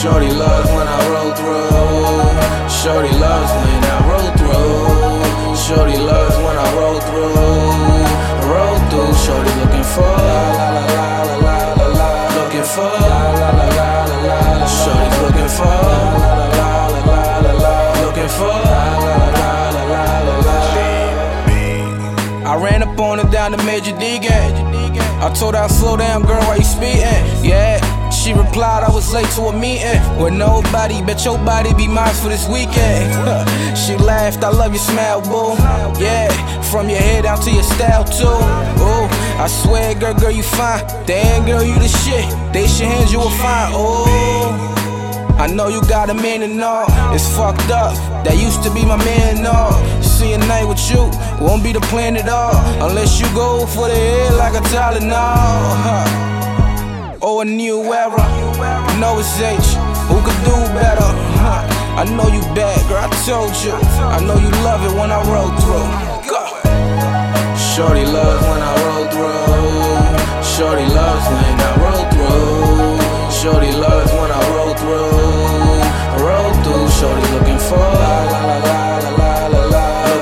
Shorty loves when I roll through. Shorty loves when I roll through. Shorty loves when I roll through. Roll through. Shorty looking for la la la la la la la. Looking for la la la la la la. Shorty's looking for la la la la la la. Looking for la la la la la la la. I ran up on her down the Major D gang. I told her, slow down, girl, why you speeding? Yeah. She replied, I was late to a meeting with nobody. Bet your body be mine for this weekend. she laughed, I love your smile, boo. Yeah, from your head down to your style, too. Ooh, I swear, girl, girl, you fine. Damn, girl, you the shit. They should hand you a fine. Ooh. I know you got a man and all. It's fucked up. That used to be my man and all. See a night with you won't be the plan at all. Unless you go for the head like a Tylenol. Huh. Or a new era. No, it's H. Who could do better? Huh. I know you bad, girl. I told you. I know you love it when I roll through. Go. Shorty loves when I roll through. Shorty loves when I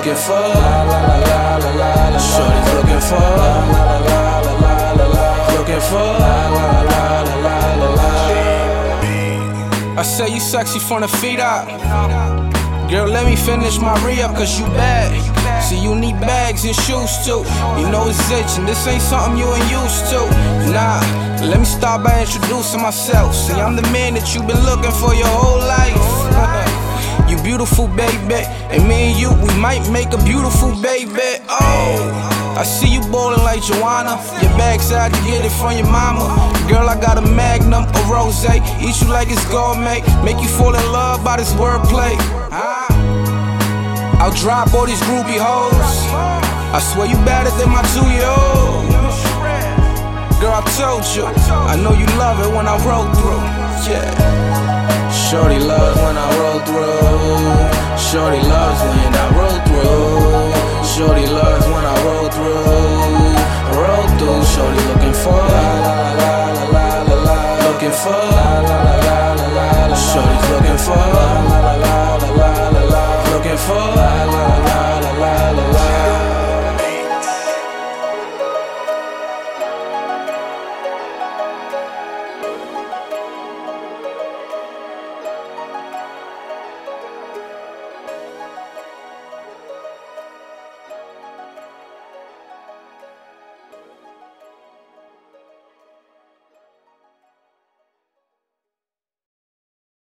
Looking for la la la la la la la. Shorty's looking for la la la la la la la. Looking for la la la la la la la. I say you sexy from the feet up. Girl, let me finish my re up, cause you bad. See, you need bags and shoes too. You know it's itching, this ain't something you ain't used to. Nah, let me start by introducing myself. See, I'm the man that you've been looking for your whole life. you beautiful, baby. And me and you, we might make a beautiful baby. Oh. I see you ballin' like Joanna. Your backside, you get it from your mama. Girl, I got a magnum, a rose. Eat you like it's gourmet. Make you fall in love by this wordplay. I'll drop all these groupie hoes. I swear you better than my two year old. Girl, I told you. I know you love it when I roll through. Yeah. Shorty loves when I roll through. Shorty loves when I roll through. Shorty loves when I roll through. Roll through. Shorty looking for la la la la la la la. Looking for la la la la la la. la. Shorty's looking for la la la la la la. Looking for la la la.